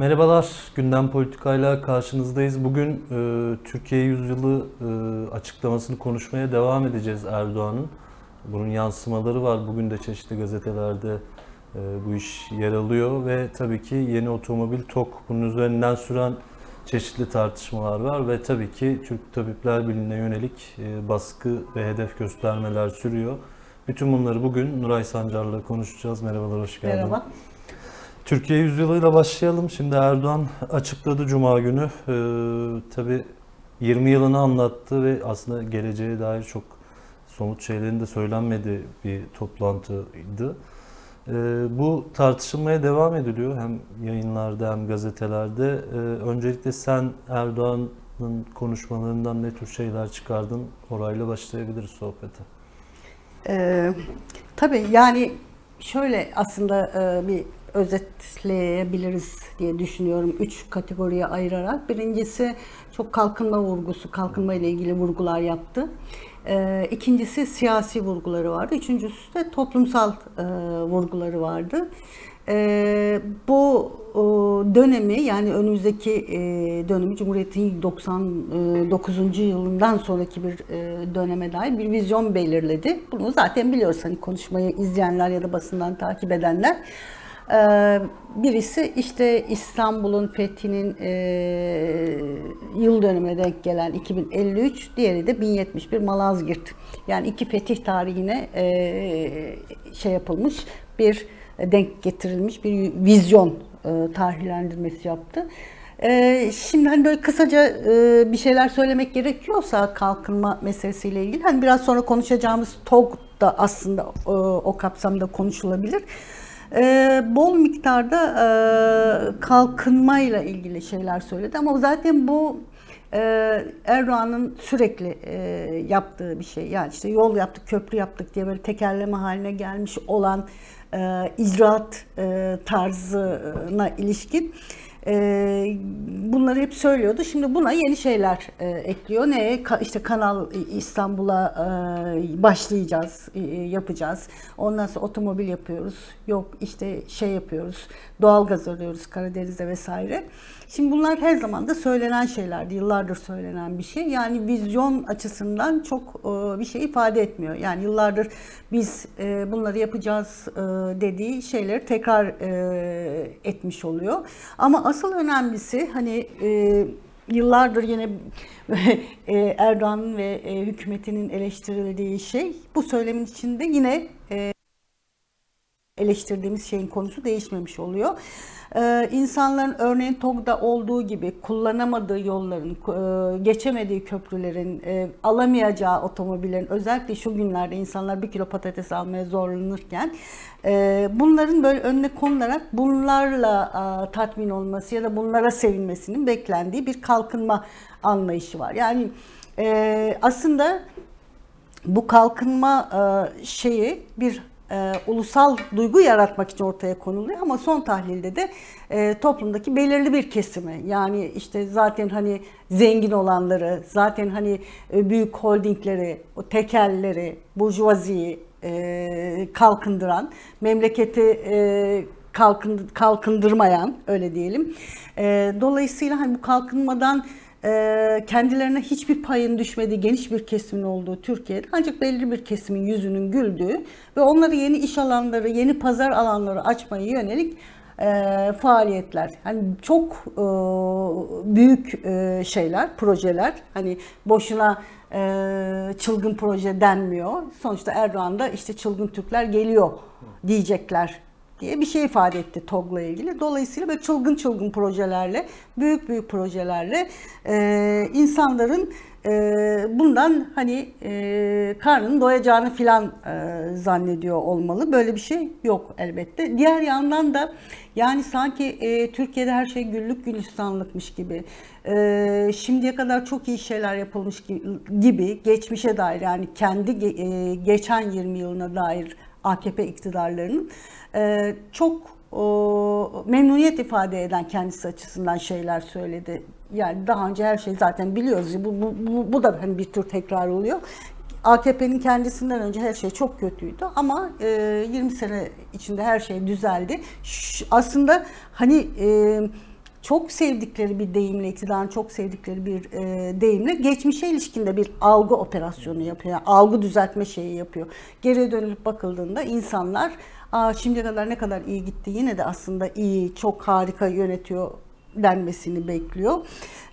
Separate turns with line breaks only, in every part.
Merhabalar, Gündem Politikayla karşınızdayız. Bugün e, Türkiye Yüzyılı e, açıklamasını konuşmaya devam edeceğiz Erdoğan'ın. Bunun yansımaları var. Bugün de çeşitli gazetelerde e, bu iş yer alıyor ve tabii ki yeni otomobil TOK bunun üzerinden süren çeşitli tartışmalar var ve tabii ki Türk Tabipler Birliği'ne yönelik e, baskı ve hedef göstermeler sürüyor. Bütün bunları bugün Nuray Sancar'la konuşacağız. Merhabalar, hoş geldin.
Merhaba.
Türkiye yüzyılıyla başlayalım. Şimdi Erdoğan açıkladı Cuma günü. Ee, tabii 20 yılını anlattı ve aslında geleceğe dair çok somut şeylerin de söylenmediği bir toplantıydı. Ee, bu tartışılmaya devam ediliyor hem yayınlarda hem gazetelerde. Ee, öncelikle sen Erdoğan'ın konuşmalarından ne tür şeyler çıkardın? Orayla başlayabiliriz sohbete.
Ee, tabii yani şöyle aslında e, bir özetleyebiliriz diye düşünüyorum. Üç kategoriye ayırarak. Birincisi çok kalkınma vurgusu, kalkınma ile ilgili vurgular yaptı. Ee, ikincisi siyasi vurguları vardı. Üçüncüsü de toplumsal e, vurguları vardı. Ee, bu dönemi yani önümüzdeki e, dönemi Cumhuriyet'in 99. yılından sonraki bir e, döneme dair bir vizyon belirledi. Bunu zaten biliyoruz hani konuşmayı izleyenler ya da basından takip edenler. Ee, birisi işte İstanbul'un fethinin e, yıl dönümüne denk gelen 2053, diğeri de 1071 Malazgirt. Yani iki fetih tarihine e, şey yapılmış bir denk getirilmiş bir vizyon e, tarihlendirmesi yaptı. E, şimdi hani böyle kısaca e, bir şeyler söylemek gerekiyorsa kalkınma meselesiyle ilgili hani biraz sonra konuşacağımız TOG da aslında e, o kapsamda konuşulabilir. E, bol miktarda e, kalkınmayla ilgili şeyler söyledi ama zaten bu e, Erdoğan'ın sürekli e, yaptığı bir şey. Yani işte yol yaptık, köprü yaptık diye böyle tekerleme haline gelmiş olan e, icraat e, tarzına ilişkin e, bunları hep söylüyordu. Şimdi buna yeni şeyler e, ekliyor. Ne? Ka- işte Kanal İstanbul'a e, başlayacağız, e, yapacağız. Ondan sonra otomobil yapıyoruz. Yok işte şey yapıyoruz. Doğalgaz arıyoruz Karadeniz'de vesaire. Şimdi bunlar her zaman da söylenen şeylerdi. Yıllardır söylenen bir şey. Yani vizyon açısından çok e, bir şey ifade etmiyor. Yani yıllardır biz e, bunları yapacağız e, dediği şeyleri tekrar etmiş oluyor. Ama asıl önemlisi hani yıllardır yine Erdoğan'ın ve hükümetinin eleştirildiği şey bu söylemin içinde yine eleştirdiğimiz şeyin konusu değişmemiş oluyor. Ee, insanların örneğin TOG'da olduğu gibi kullanamadığı yolların, e, geçemediği köprülerin, e, alamayacağı otomobillerin özellikle şu günlerde insanlar bir kilo patates almaya zorlanırken e, bunların böyle önüne konularak bunlarla e, tatmin olması ya da bunlara sevinmesinin beklendiği bir kalkınma anlayışı var. Yani e, aslında bu kalkınma e, şeyi bir e, ulusal duygu yaratmak için ortaya konuluyor ama son tahlilde de e, toplumdaki belirli bir kesimi yani işte zaten hani zengin olanları, zaten hani e, büyük holdingleri, o tekelleri, burjuvaziyi e, kalkındıran, memleketi e, kalkın, kalkındırmayan öyle diyelim. E, dolayısıyla hani bu kalkınmadan kendilerine hiçbir payın düşmediği geniş bir kesimin olduğu Türkiye'de ancak belirli bir kesimin yüzünün güldüğü ve onları yeni iş alanları, yeni pazar alanları açmaya yönelik e, faaliyetler. Hani çok e, büyük e, şeyler, projeler. Hani boşuna çılgın proje denmiyor. Sonuçta Erdoğan da işte çılgın Türkler geliyor diyecekler diye bir şey ifade etti TOG'la ilgili. Dolayısıyla böyle çılgın çılgın projelerle, büyük büyük projelerle e, insanların e, bundan hani e, karnının doyacağını filan e, zannediyor olmalı. Böyle bir şey yok elbette. Diğer yandan da yani sanki e, Türkiye'de her şey güllük gülistanlıkmış gibi, e, şimdiye kadar çok iyi şeyler yapılmış gibi, geçmişe dair yani kendi e, geçen 20 yılına dair AKP iktidarlarının e, çok o, memnuniyet ifade eden kendisi açısından şeyler söyledi. Yani daha önce her şeyi zaten biliyoruz. Bu, bu, bu, bu da hani bir tür tekrar oluyor. AKP'nin kendisinden önce her şey çok kötüydü ama e, 20 sene içinde her şey düzeldi. Ş- aslında hani e, çok sevdikleri bir deyimle, iktidarın çok sevdikleri bir e, deyimle geçmişe ilişkinde bir algı operasyonu yapıyor. Yani algı düzeltme şeyi yapıyor. Geriye dönülüp bakıldığında insanlar Aa, şimdiye kadar ne kadar iyi gitti yine de aslında iyi, çok harika yönetiyor denmesini bekliyor.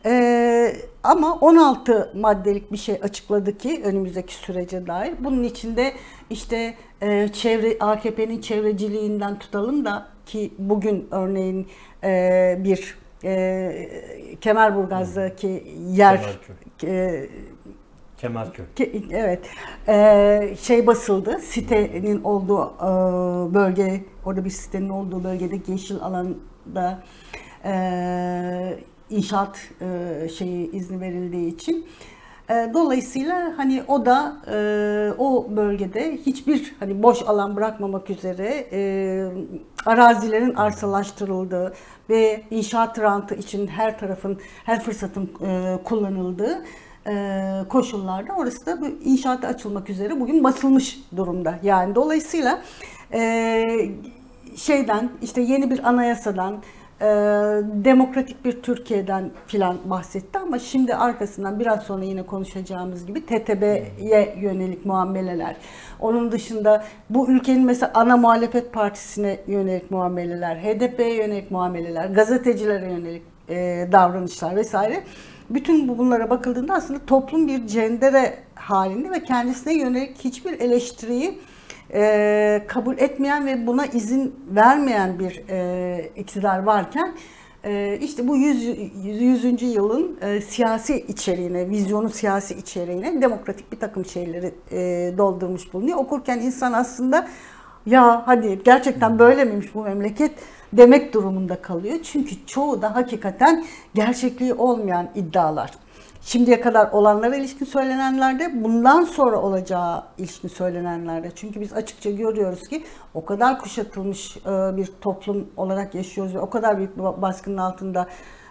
Ee, ama 16 maddelik bir şey açıkladı ki önümüzdeki sürece dair. Bunun içinde işte e, çevre AKP'nin çevreciliğinden tutalım da ki bugün örneğin e, bir e, Kemerburgaz'daki yer e,
Kemerköy.
Ke- Evet. Ee, şey basıldı. Sitenin olduğu e, bölge, orada bir sitenin olduğu bölgedeki yeşil alanda e, inşaat e, şeyi izni verildiği için. E, dolayısıyla hani o da e, o bölgede hiçbir hani boş alan bırakmamak üzere e, arazilerin arsalaştırıldığı ve inşaat rantı için her tarafın her fırsatın e, kullanıldığı e, koşullarda orası da inşaata açılmak üzere bugün basılmış durumda. Yani dolayısıyla e, şeyden işte yeni bir anayasadan e, demokratik bir Türkiye'den filan bahsetti ama şimdi arkasından biraz sonra yine konuşacağımız gibi TTB'ye yönelik muameleler. Onun dışında bu ülkenin mesela ana muhalefet partisine yönelik muameleler, HDP'ye yönelik muameleler, gazetecilere yönelik e, davranışlar vesaire. Bütün bu bunlara bakıldığında aslında toplum bir cendere halinde ve kendisine yönelik hiçbir eleştiriyi e, kabul etmeyen ve buna izin vermeyen bir e, iktidar varken e, işte bu 100. 100. yılın e, siyasi içeriğine, vizyonu siyasi içeriğine demokratik bir takım şeyleri e, doldurmuş bulunuyor. Okurken insan aslında ya hadi gerçekten böyle miymiş bu memleket demek durumunda kalıyor. Çünkü çoğu da hakikaten gerçekliği olmayan iddialar. Şimdiye kadar olanlara ilişkin söylenenlerde, bundan sonra olacağı ilişkin söylenenlerde. Çünkü biz açıkça görüyoruz ki o kadar kuşatılmış e, bir toplum olarak yaşıyoruz ve o kadar büyük bir baskının altında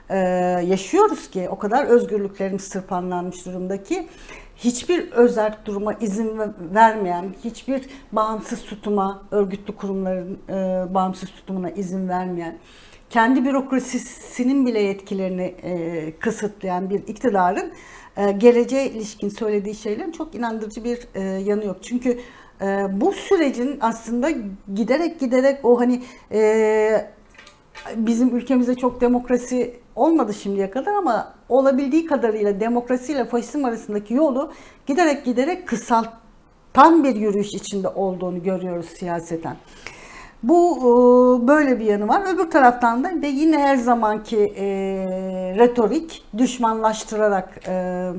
e, yaşıyoruz ki, o kadar özgürlüklerimiz sırpanlanmış durumda ki hiçbir özerk duruma izin vermeyen, hiçbir bağımsız tutuma, örgütlü kurumların e, bağımsız tutumuna izin vermeyen, kendi bürokrasisinin bile yetkilerini e, kısıtlayan bir iktidarın e, geleceğe ilişkin söylediği şeylerin çok inandırıcı bir e, yanı yok. Çünkü e, bu sürecin aslında giderek giderek o hani e, bizim ülkemizde çok demokrasi olmadı şimdiye kadar ama olabildiği kadarıyla demokrasiyle faşizm arasındaki yolu giderek giderek kısaltan bir yürüyüş içinde olduğunu görüyoruz siyaseten. Bu e, böyle bir yanı var. Öbür taraftan da ve yine her zamanki e, retorik düşmanlaştırarak e,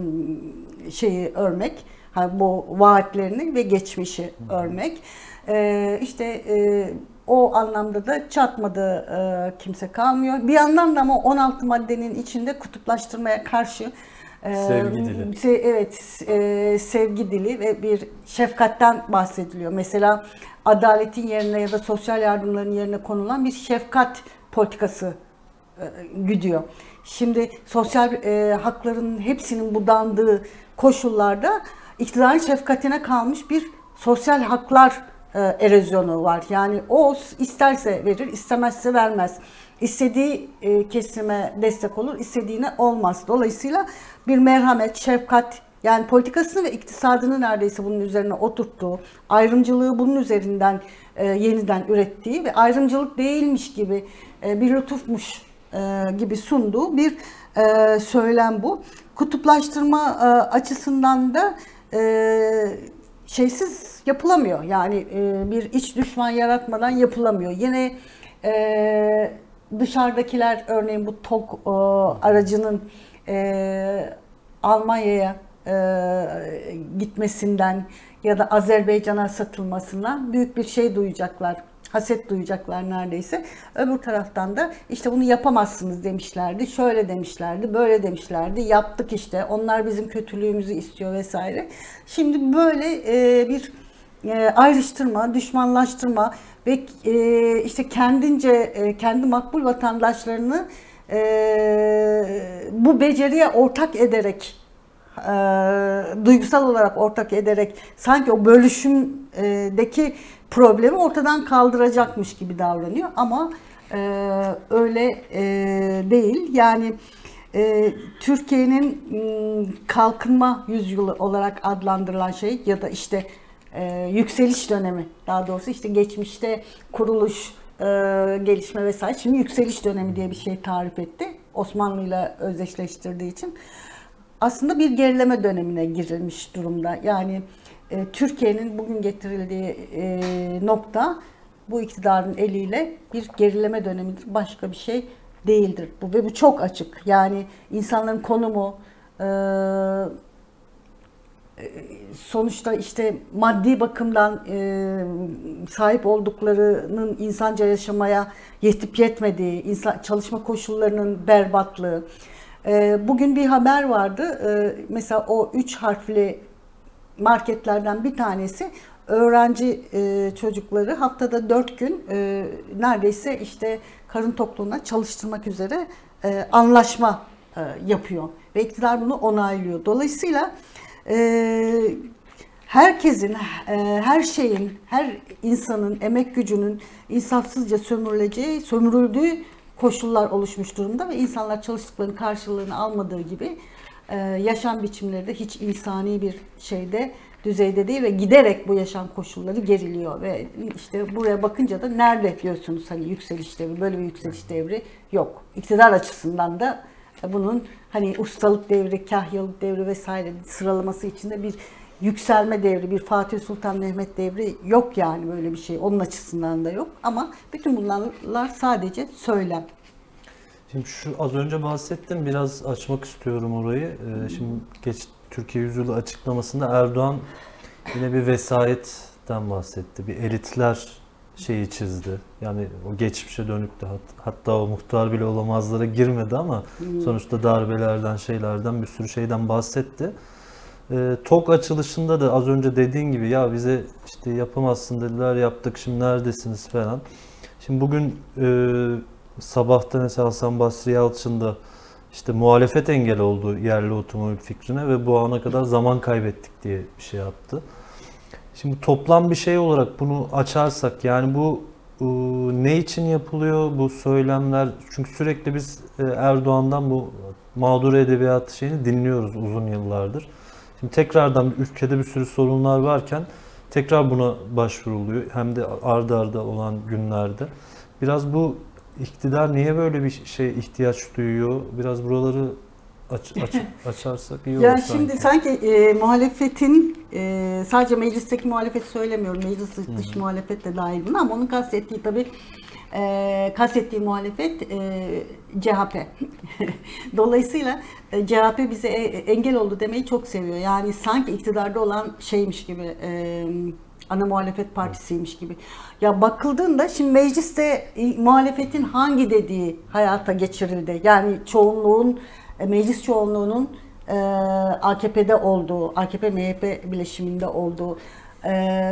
şeyi örmek, bu vaatlerini ve geçmişi örmek. E, işte e, o anlamda da çatmadı e, kimse kalmıyor. Bir yandan da ama 16 maddenin içinde kutuplaştırmaya karşı
Sevgi dili.
Se, evet, e, sevgi dili ve bir şefkatten bahsediliyor. Mesela adaletin yerine ya da sosyal yardımların yerine konulan bir şefkat politikası e, güdüyor. Şimdi sosyal e, hakların hepsinin budandığı koşullarda iktidarın şefkatine kalmış bir sosyal haklar e, erozyonu var. Yani o isterse verir, istemezse vermez. İstediği e, kesime destek olur, istediğine olmaz. Dolayısıyla bir merhamet, şefkat yani politikasını ve iktisadını neredeyse bunun üzerine oturttuğu, ayrımcılığı bunun üzerinden e, yeniden ürettiği ve ayrımcılık değilmiş gibi e, bir lütufmuş e, gibi sunduğu bir e, söylem bu. Kutuplaştırma e, açısından da e, şeysiz yapılamıyor. Yani e, bir iç düşman yaratmadan yapılamıyor. Yine e, dışarıdakiler örneğin bu TOK e, aracının e, Almanya'ya e, gitmesinden ya da Azerbaycan'a satılmasından büyük bir şey duyacaklar. Haset duyacaklar neredeyse. Öbür taraftan da işte bunu yapamazsınız demişlerdi. Şöyle demişlerdi, böyle demişlerdi. Yaptık işte. Onlar bizim kötülüğümüzü istiyor vesaire. Şimdi böyle e, bir e, ayrıştırma, düşmanlaştırma ve e, işte kendince e, kendi makbul vatandaşlarını bu beceriye ortak ederek duygusal olarak ortak ederek sanki o bölüşümdeki problemi ortadan kaldıracakmış gibi davranıyor ama öyle değil. Yani Türkiye'nin m, kalkınma yüzyılı olarak adlandırılan şey ya da işte e, yükseliş dönemi daha doğrusu işte geçmişte kuruluş, e, gelişme vesaire şimdi yükseliş dönemi diye bir şey tarif etti. Osmanlı ile özdeşleştirdiği için aslında bir gerileme dönemine girilmiş durumda. Yani e, Türkiye'nin bugün getirildiği e, nokta bu iktidarın eliyle bir gerileme dönemidir. Başka bir şey değildir. Bu ve bu çok açık. Yani insanların konumu e, sonuçta işte maddi bakımdan e, sahip olduklarının insanca yaşamaya yetip yetmediği, insan, çalışma koşullarının berbatlığı. E, bugün bir haber vardı. E, mesela o üç harfli marketlerden bir tanesi öğrenci e, çocukları haftada dört gün e, neredeyse işte karın tokluğuna çalıştırmak üzere e, anlaşma e, yapıyor ve iktidar bunu onaylıyor. Dolayısıyla e, herkesin, e, her şeyin, her insanın emek gücünün insafsızca sömürüleceği, sömürüldüğü koşullar oluşmuş durumda ve insanlar çalıştıklarının karşılığını almadığı gibi e, yaşam biçimleri de hiç insani bir şeyde düzeyde değil ve giderek bu yaşam koşulları geriliyor ve işte buraya bakınca da nerede diyorsunuz hani yükseliş devri böyle bir yükseliş devri yok. İktidar açısından da bunun hani ustalık devri, kahyalık devri vesaire sıralaması içinde bir yükselme devri, bir Fatih Sultan Mehmet devri yok yani böyle bir şey. Onun açısından da yok ama bütün bunlar sadece söylem.
Şimdi şu az önce bahsettim biraz açmak istiyorum orayı. Ee, şimdi geç Türkiye Yüzyılı açıklamasında Erdoğan yine bir vesayetten bahsetti. Bir elitler şeyi çizdi. Yani o geçmişe dönük de hat- hatta o muhtar bile olamazlara girmedi ama sonuçta darbelerden şeylerden bir sürü şeyden bahsetti. Ee, TOK açılışında da az önce dediğin gibi ya bize işte yapamazsın dediler yaptık şimdi neredesiniz falan. Şimdi bugün e, sabahta mesela Hasan Basri Yalçın da işte muhalefet engel oldu yerli otomobil fikrine ve bu ana kadar zaman kaybettik diye bir şey yaptı. Şimdi toplam bir şey olarak bunu açarsak yani bu e, ne için yapılıyor bu söylemler? Çünkü sürekli biz e, Erdoğan'dan bu mağdur edebiyatı şeyini dinliyoruz uzun yıllardır. Şimdi tekrardan ülkede bir sürü sorunlar varken tekrar buna başvuruluyor. Hem de ardı arda olan günlerde. Biraz bu iktidar niye böyle bir şey ihtiyaç duyuyor? Biraz buraları aç, aç, açarsak iyi olur
Yani
sanki.
şimdi sanki e, muhalefetin e, sadece meclisteki muhalefet söylemiyorum. Meclis dış muhalefet de dahil buna ama onun kastettiği tabii e, kastettiği muhalefet e, CHP. Dolayısıyla e, CHP bize e- engel oldu demeyi çok seviyor. Yani sanki iktidarda olan şeymiş gibi e, ana muhalefet partisiymiş gibi. Ya bakıldığında şimdi mecliste e, muhalefetin hangi dediği hayata geçirildi. Yani çoğunluğun meclis çoğunluğunun e, AKP'de olduğu, AKP MHP bileşiminde olduğu e,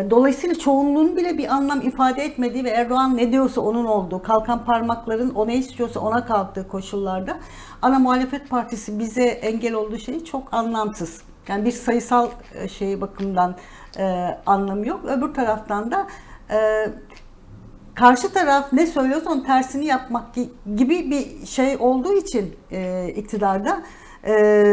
dolayısıyla çoğunluğun bile bir anlam ifade etmediği ve Erdoğan ne diyorsa onun olduğu, kalkan parmakların o ne istiyorsa ona kalktığı koşullarda ana muhalefet partisi bize engel olduğu şey çok anlamsız. Yani bir sayısal e, şey bakımdan e, anlamı yok. Öbür taraftan da e, karşı taraf ne söylüyorsa onun tersini yapmak gi- gibi bir şey olduğu için e, iktidarda e,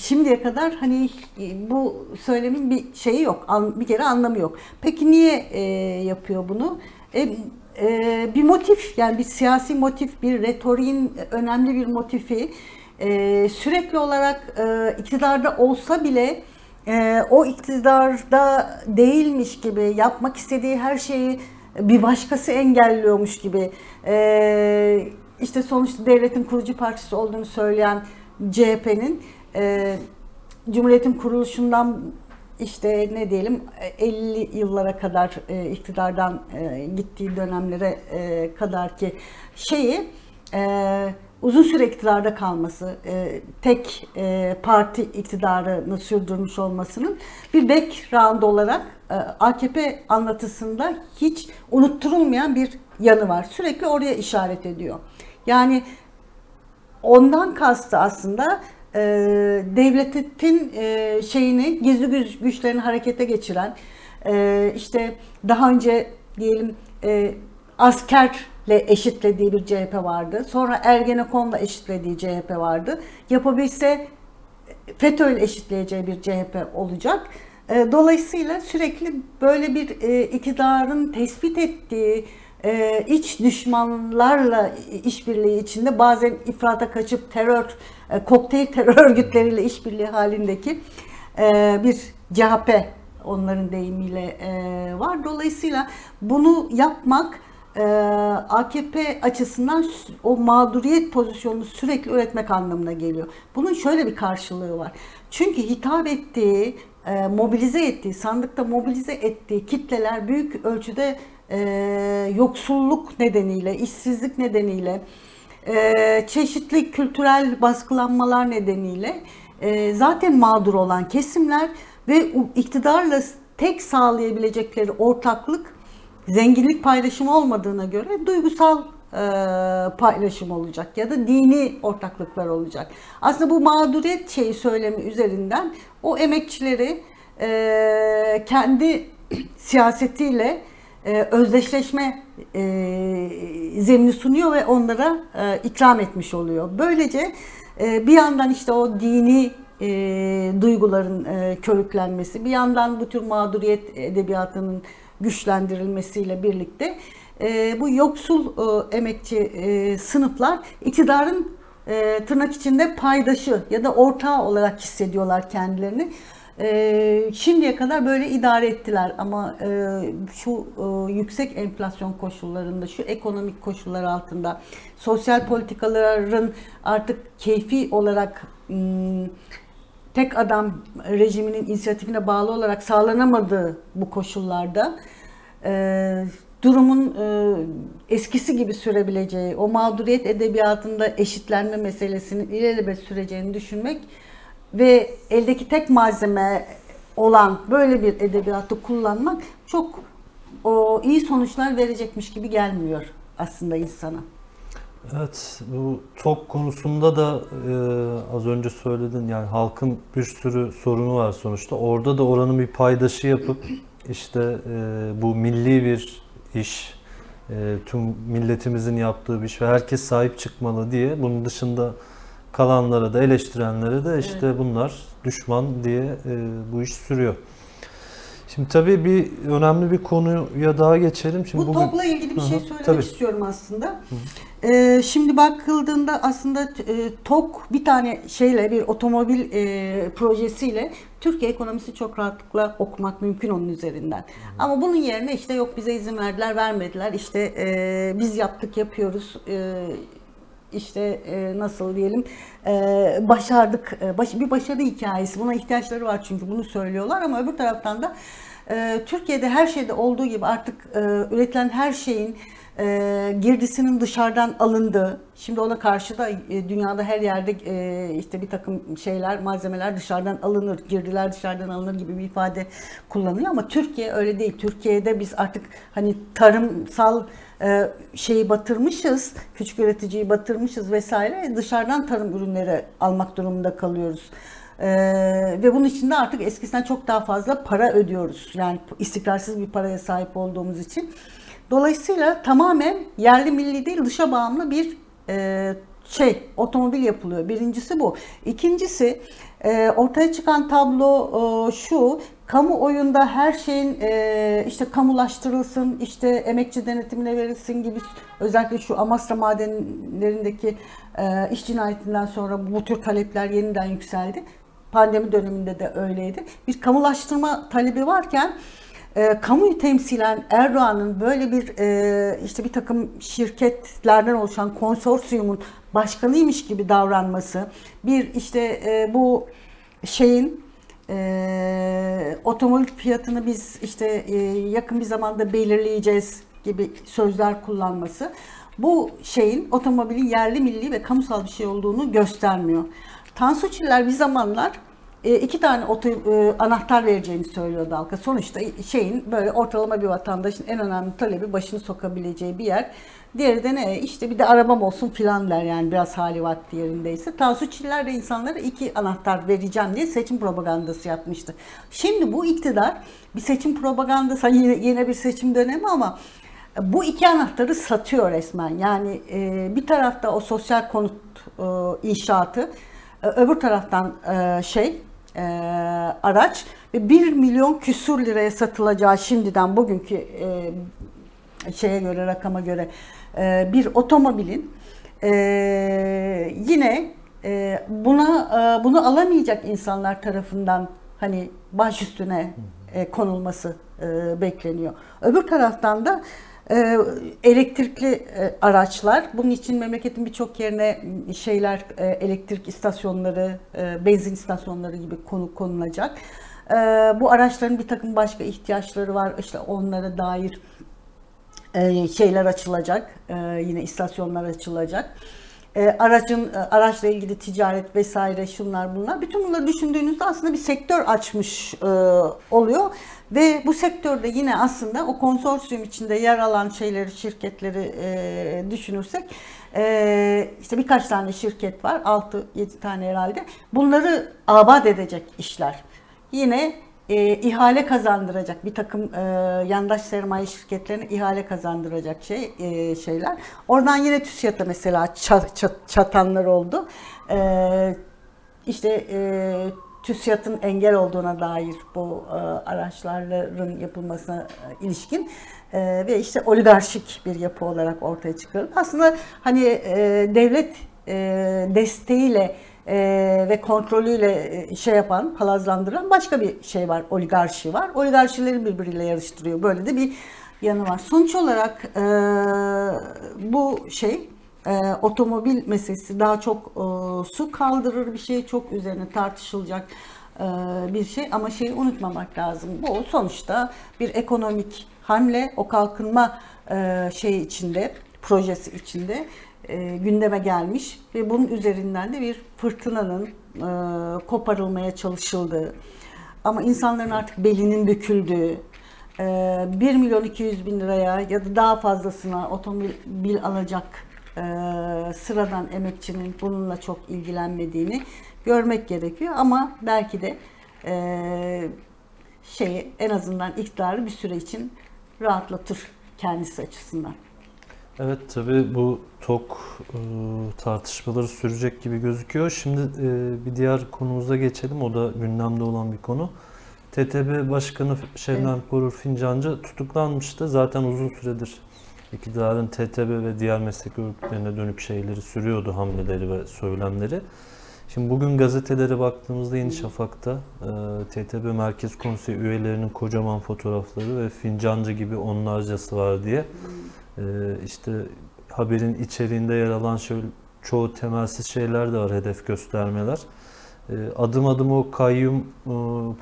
şimdiye kadar hani e, bu söylemin bir şeyi yok, bir kere anlamı yok. Peki niye e, yapıyor bunu? E, e, bir motif yani bir siyasi motif, bir retoriğin önemli bir motifi e, sürekli olarak e, iktidarda olsa bile e, o iktidarda değilmiş gibi yapmak istediği her şeyi bir başkası engelliyormuş gibi e, işte sonuçta devletin kurucu partisi olduğunu söyleyen CHP'nin e, Cumhuriyet'in kuruluşundan işte ne diyelim 50 yıllara kadar e, iktidardan gittiği dönemlere kadar ki şeyi e, uzun süre iktidarda kalması, e, tek e, parti iktidarını sürdürmüş olmasının bir background olarak e, AKP anlatısında hiç unutturulmayan bir yanı var. Sürekli oraya işaret ediyor. Yani ondan kastı aslında e, devletin e, şeyini gizli güç, güçlerini harekete geçiren e, işte daha önce diyelim e, asker eşitlediği bir CHP vardı. Sonra Ergenekon'la eşitlediği CHP vardı. Yapabilse FETÖ'yle eşitleyeceği bir CHP olacak. E, Dolayısıyla sürekli böyle bir e, iktidarın tespit ettiği e, iç düşmanlarla işbirliği içinde bazen ifrata kaçıp terör, kokteyl terör örgütleriyle işbirliği halindeki bir CHP onların deyimiyle var. Dolayısıyla bunu yapmak e, AKP açısından o mağduriyet pozisyonunu sürekli üretmek anlamına geliyor. Bunun şöyle bir karşılığı var. Çünkü hitap ettiği, e, mobilize ettiği, sandıkta mobilize ettiği kitleler büyük ölçüde e, yoksulluk nedeniyle, işsizlik nedeniyle, e, çeşitli kültürel baskılanmalar nedeniyle e, zaten mağdur olan kesimler ve iktidarla tek sağlayabilecekleri ortaklık zenginlik paylaşımı olmadığına göre duygusal e, paylaşım olacak ya da dini ortaklıklar olacak. Aslında bu mağduriyet şeyi söylemi üzerinden o emekçileri e, kendi siyasetiyle e, özdeşleşme zemini sunuyor ve onlara ikram etmiş oluyor. Böylece bir yandan işte o dini duyguların körüklenmesi, bir yandan bu tür mağduriyet edebiyatının güçlendirilmesiyle birlikte e, bu yoksul e, emekçi e, sınıflar iktidarın e, tırnak içinde paydaşı ya da ortağı olarak hissediyorlar kendilerini. E, şimdiye kadar böyle idare ettiler ama e, şu e, yüksek enflasyon koşullarında, şu ekonomik koşullar altında sosyal politikaların artık keyfi olarak hmm, tek adam rejiminin inisiyatifine bağlı olarak sağlanamadığı bu koşullarda e, durumun e, eskisi gibi sürebileceği, o mağduriyet edebiyatında eşitlenme meselesinin ilelebet süreceğini düşünmek ve eldeki tek malzeme olan böyle bir edebiyatı kullanmak çok o iyi sonuçlar verecekmiş gibi gelmiyor aslında insana.
Evet, bu TOK konusunda da e, az önce söyledin yani halkın bir sürü sorunu var sonuçta. Orada da oranın bir paydaşı yapıp işte e, bu milli bir iş, e, tüm milletimizin yaptığı bir iş ve herkes sahip çıkmalı diye bunun dışında kalanlara da eleştirenlere de işte bunlar düşman diye e, bu iş sürüyor. Şimdi tabii bir önemli bir konuya daha geçelim. Şimdi
Bu
bugün
TOG'la ilgili bir
Hı hı,
şey söylemek
tabii.
istiyorum aslında. Ee, şimdi bakıldığında aslında e, TOG bir tane şeyle bir otomobil e, projesiyle Türkiye ekonomisi çok rahatlıkla okumak mümkün onun üzerinden. Ama bunun yerine işte yok bize izin verdiler vermediler işte e, biz yaptık yapıyoruz e, işte e, nasıl diyelim e, başardık e, baş, bir başarı hikayesi buna ihtiyaçları var çünkü bunu söylüyorlar ama öbür taraftan da e, Türkiye'de her şeyde olduğu gibi artık üretilen her şeyin girdisinin dışarıdan alındığı, şimdi ona karşı da dünyada her yerde işte bir takım şeyler, malzemeler dışarıdan alınır, girdiler dışarıdan alınır gibi bir ifade kullanıyor ama Türkiye öyle değil. Türkiye'de biz artık hani tarımsal şeyi batırmışız, küçük üreticiyi batırmışız vesaire dışarıdan tarım ürünleri almak durumunda kalıyoruz. Ee, ve bunun için de artık eskisinden çok daha fazla para ödüyoruz. Yani istikrarsız bir paraya sahip olduğumuz için. Dolayısıyla tamamen yerli milli değil dışa bağımlı bir e, şey otomobil yapılıyor. Birincisi bu. İkincisi e, ortaya çıkan tablo e, şu. Kamuoyunda her şeyin e, işte kamulaştırılsın, işte emekçi denetimine verilsin gibi özellikle şu Amasra madenlerindeki e, iş cinayetinden sonra bu tür talepler yeniden yükseldi. Pandemi döneminde de öyleydi. Bir kamulaştırma talebi varken e, kamuyu temsilen Erdoğan'ın böyle bir e, işte bir takım şirketlerden oluşan konsorsiyumun başkanıymış gibi davranması, bir işte e, bu şeyin e, otomobil fiyatını biz işte e, yakın bir zamanda belirleyeceğiz gibi sözler kullanması bu şeyin otomobilin yerli milli ve kamusal bir şey olduğunu göstermiyor. Tansu Çiller bir zamanlar e, iki tane oto, e, anahtar vereceğini söylüyordu halka. Sonuçta şeyin böyle ortalama bir vatandaşın en önemli talebi başını sokabileceği bir yer. Diğeri de ne? İşte bir de arabam olsun filan der yani biraz hali vakti yerindeyse. Tansu Çiller de insanlara iki anahtar vereceğim diye seçim propagandası yapmıştı. Şimdi bu iktidar bir seçim propagandası, hani yine, yine bir seçim dönemi ama bu iki anahtarı satıyor resmen. Yani e, bir tarafta o sosyal konut e, inşaatı, e, öbür taraftan e, şey e, araç ve 1 milyon küsur liraya satılacağı şimdiden bugünkü e, şeye göre rakama göre e, bir otomobilin e, yine e, buna bunu alamayacak insanlar tarafından hani baş üstüne konulması bekleniyor. Öbür taraftan da elektrikli araçlar. Bunun için memleketin birçok yerine şeyler elektrik istasyonları, benzin istasyonları gibi konu konulacak. Bu araçların bir takım başka ihtiyaçları var. İşte onlara dair e, şeyler açılacak. E, yine istasyonlar açılacak. E, aracın araçla ilgili ticaret vesaire şunlar bunlar. Bütün bunları düşündüğünüzde aslında bir sektör açmış e, oluyor ve bu sektörde yine aslında o konsorsiyum içinde yer alan şeyleri, şirketleri e, düşünürsek işte birkaç tane şirket var, 6-7 tane herhalde. Bunları abat edecek işler. Yine e, ihale kazandıracak bir takım e, yandaş sermaye şirketlerine ihale kazandıracak şey e, şeyler. Oradan yine TÜSİAD'a mesela çat, çat, çatanlar oldu. E, işte e, TÜSİAD'ın engel olduğuna dair bu e, araçların yapılmasına e, ilişkin e, ve işte oligarşik bir yapı olarak ortaya çıkarıldı. Aslında hani e, devlet e, desteğiyle e, ve kontrolüyle e, şey yapan, palazlandıran başka bir şey var, oligarşi var. Oligarşileri birbiriyle yarıştırıyor. Böyle de bir yanı var. Sonuç olarak e, bu şey e, otomobil meselesi daha çok e, su kaldırır bir şey, çok üzerine tartışılacak e, bir şey ama şeyi unutmamak lazım. Bu sonuçta bir ekonomik hamle, o kalkınma e, şey içinde, projesi içinde e, gündeme gelmiş ve bunun üzerinden de bir fırtınanın e, koparılmaya çalışıldığı ama insanların artık belinin büküldüğü, e, 1 milyon 200 bin liraya ya da daha fazlasına otomobil alacak e, sıradan emekçinin bununla çok ilgilenmediğini görmek gerekiyor ama belki de e, şeyi en azından iktidarı bir süre için rahatlatır kendisi açısından.
Evet tabii bu TOK e, tartışmaları sürecek gibi gözüküyor. Şimdi e, bir diğer konumuza geçelim. O da gündemde olan bir konu. TTB Başkanı Şebnem Korur Fincancı tutuklanmıştı. Zaten uzun süredir iktidarın TTB ve diğer meslek örgütlerine dönük şeyleri sürüyordu, hamleleri ve söylemleri. Şimdi bugün gazetelere baktığımızda Yeni Şafak'ta e, TTB Merkez Konseyi üyelerinin kocaman fotoğrafları ve Fincancı gibi onlarcası var diye işte haberin içeriğinde yer alan şöyle çoğu temelsiz şeyler de var, hedef göstermeler. E, adım adım o kayyum e,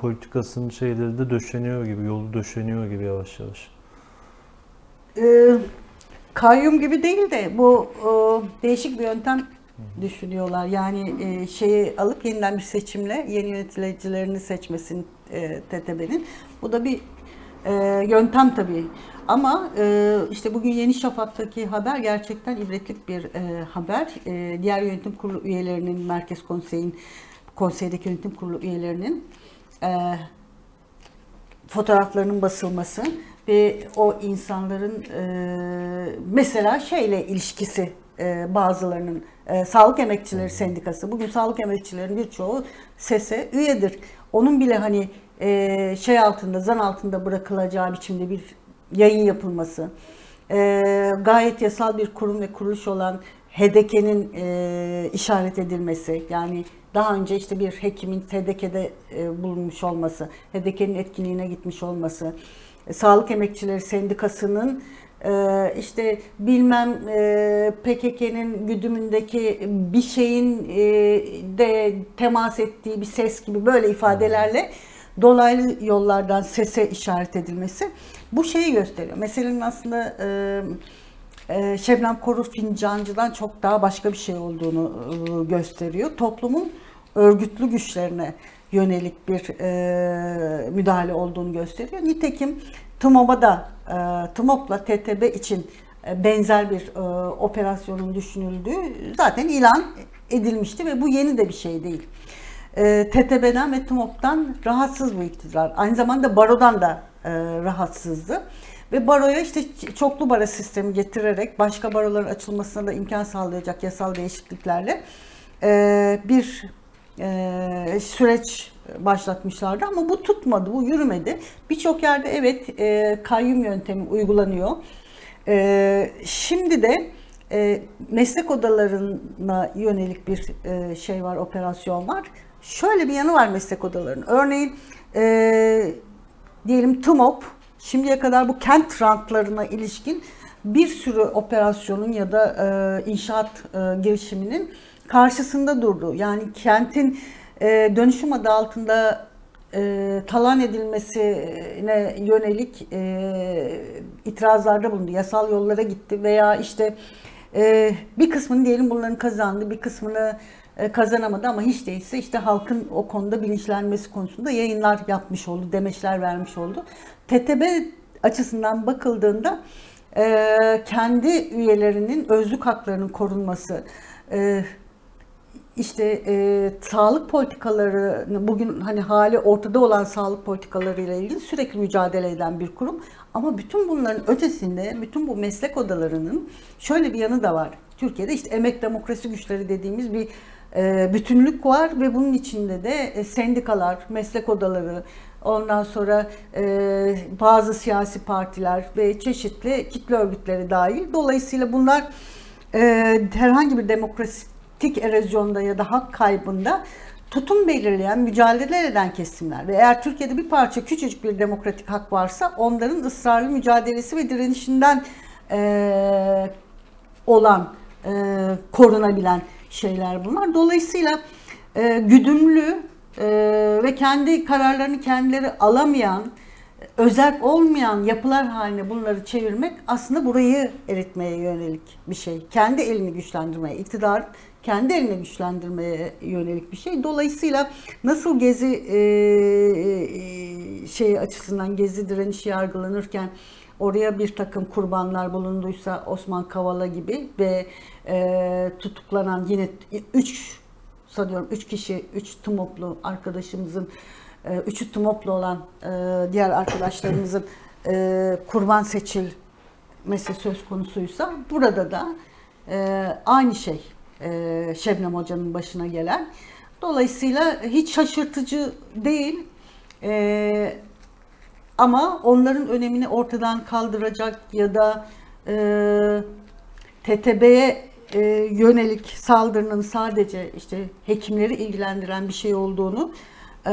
politikasının şeyleri de döşeniyor gibi, yolu döşeniyor gibi yavaş yavaş.
e, kayyum gibi değil de bu e, değişik bir yöntem düşünüyorlar. Yani e, şeyi alıp yeniden bir seçimle yeni yöneticilerini seçmesini e, TTB'nin. Bu da bir e, yöntem tabii. Ama e, işte bugün Yeni Şafak'taki haber gerçekten ibretlik bir e, haber. E, diğer yönetim kurulu üyelerinin, Merkez Konsey'in, konseydeki yönetim kurulu üyelerinin e, fotoğraflarının basılması ve o insanların e, mesela şeyle ilişkisi e, bazılarının e, Sağlık Emekçileri Sendikası. Bugün sağlık emekçilerin birçoğu SES'e üyedir. Onun bile hani e, şey altında, zan altında bırakılacağı biçimde bir yayın yapılması. E, gayet yasal bir kurum ve kuruluş olan HDK'nin e, işaret edilmesi. Yani daha önce işte bir hekimin HDK'de e, bulunmuş olması, HDK'nin etkinliğine gitmiş olması, e, Sağlık Emekçileri Sendikası'nın e, işte bilmem e, PKK'nın güdümündeki bir şeyin e, de temas ettiği bir ses gibi böyle ifadelerle dolaylı yollardan sese işaret edilmesi bu şeyi gösteriyor. Meselenin aslında e, e, Şebnem Korur Fincancı'dan çok daha başka bir şey olduğunu e, gösteriyor. Toplumun örgütlü güçlerine yönelik bir e, müdahale olduğunu gösteriyor. Nitekim TMOB'a da e, TMOB'la TTB için e, benzer bir e, operasyonun düşünüldüğü zaten ilan edilmişti ve bu yeni de bir şey değil. E, TTB'den ve TMOB'dan rahatsız bu iktidar. Aynı zamanda barodan da e, rahatsızdı. ve baroya işte çoklu baro sistemi getirerek başka baroların açılmasına da imkan sağlayacak yasal değişikliklerle e, bir e, süreç başlatmışlardı ama bu tutmadı, bu yürümedi. Birçok yerde evet e, kayyum yöntemi uygulanıyor. E, şimdi de e, meslek odalarına yönelik bir e, şey var, operasyon var. Şöyle bir yanı var meslek odalarının. Örneğin e, diyelim TMOP şimdiye kadar bu kent rantlarına ilişkin bir sürü operasyonun ya da e, inşaat e, girişiminin karşısında durdu. Yani kentin e, dönüşüm adı altında e, talan edilmesine yönelik e, itirazlarda bulundu. Yasal yollara gitti veya işte e, bir kısmını diyelim bunların kazandı, bir kısmını kazanamadı ama hiç değilse işte halkın o konuda bilinçlenmesi konusunda yayınlar yapmış oldu, demeçler vermiş oldu. TTB açısından bakıldığında e, kendi üyelerinin özlük haklarının korunması, e, işte e, sağlık politikalarını bugün hani hali ortada olan sağlık politikalarıyla ilgili sürekli mücadele eden bir kurum. Ama bütün bunların ötesinde bütün bu meslek odalarının şöyle bir yanı da var. Türkiye'de işte emek demokrasi güçleri dediğimiz bir e, bütünlük var ve bunun içinde de e, sendikalar, meslek odaları, ondan sonra e, bazı siyasi partiler ve çeşitli kitle örgütleri dahil. Dolayısıyla bunlar e, herhangi bir demokratik erozyonda ya da hak kaybında tutum belirleyen, mücadele eden kesimler ve eğer Türkiye'de bir parça küçücük bir demokratik hak varsa onların ısrarlı mücadelesi ve direnişinden e, olan, e, korunabilen şeyler bunlar. Dolayısıyla e, güdümlü e, ve kendi kararlarını kendileri alamayan, özerk olmayan yapılar haline bunları çevirmek aslında burayı eritmeye yönelik bir şey. Kendi elini güçlendirmeye, iktidar kendi elini güçlendirmeye yönelik bir şey. Dolayısıyla nasıl gezi e, e, şey açısından gezi direnişi yargılanırken oraya bir takım kurbanlar bulunduysa Osman Kavala gibi ve e, tutuklanan yine 3 sanıyorum 3 kişi, 3 TMOP'lu arkadaşımızın, e, üçü TMOP'lu olan e, diğer arkadaşlarımızın e, kurban seçilmesi söz konusuysa burada da e, aynı şey e, Şebnem Hoca'nın başına gelen. Dolayısıyla hiç şaşırtıcı değil. E, ama onların önemini ortadan kaldıracak ya da e, TTB'ye e, yönelik saldırının sadece işte hekimleri ilgilendiren bir şey olduğunu e,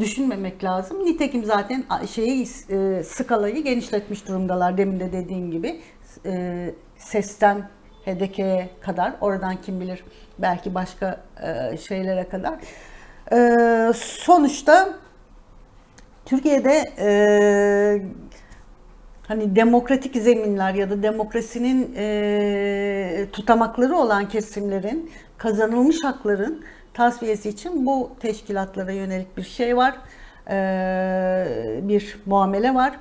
düşünmemek lazım. Nitekim zaten şeyi e, skalayı genişletmiş durumdalar. Demin de dediğim gibi e, sesten HDK'ye kadar, oradan kim bilir belki başka e, şeylere kadar. E, sonuçta Türkiye'de e, hani demokratik zeminler ya da demokrasinin e, tutamakları olan kesimlerin kazanılmış hakların tasfiyesi için bu teşkilatlara yönelik bir şey var, e, bir muamele var.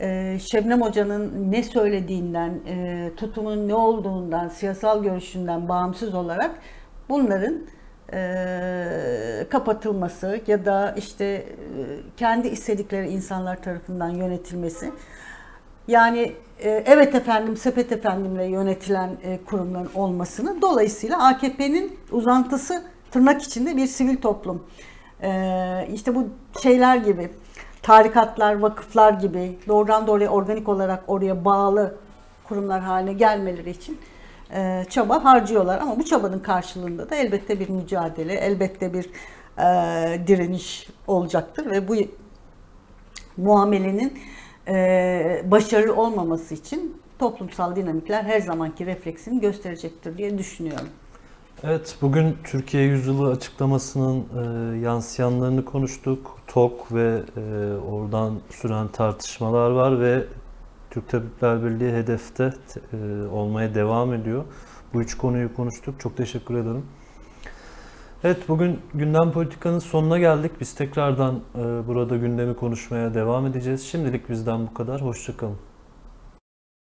E, Şebnem Hoca'nın ne söylediğinden, e, tutumunun ne olduğundan, siyasal görüşünden bağımsız olarak bunların e, kapatılması ya da işte e, kendi istedikleri insanlar tarafından yönetilmesi. Yani e, evet efendim, sepet efendimle yönetilen e, kurumların olmasını dolayısıyla AKP'nin uzantısı tırnak içinde bir sivil toplum. E, işte bu şeyler gibi tarikatlar, vakıflar gibi doğrudan doğruya organik olarak oraya bağlı kurumlar haline gelmeleri için çaba harcıyorlar. Ama bu çabanın karşılığında da elbette bir mücadele, elbette bir direniş olacaktır ve bu muamelenin e, başarılı olmaması için toplumsal dinamikler her zamanki refleksini gösterecektir diye düşünüyorum.
Evet, bugün Türkiye Yüzyılı açıklamasının e, yansıyanlarını konuştuk. TOK ve e, oradan süren tartışmalar var ve Türk Tabipler Birliği hedefte e, olmaya devam ediyor. Bu üç konuyu konuştuk. Çok teşekkür ederim. Evet, bugün gündem politikanın sonuna geldik. Biz tekrardan e, burada gündemi konuşmaya devam edeceğiz. Şimdilik bizden bu kadar. Hoşçakalın.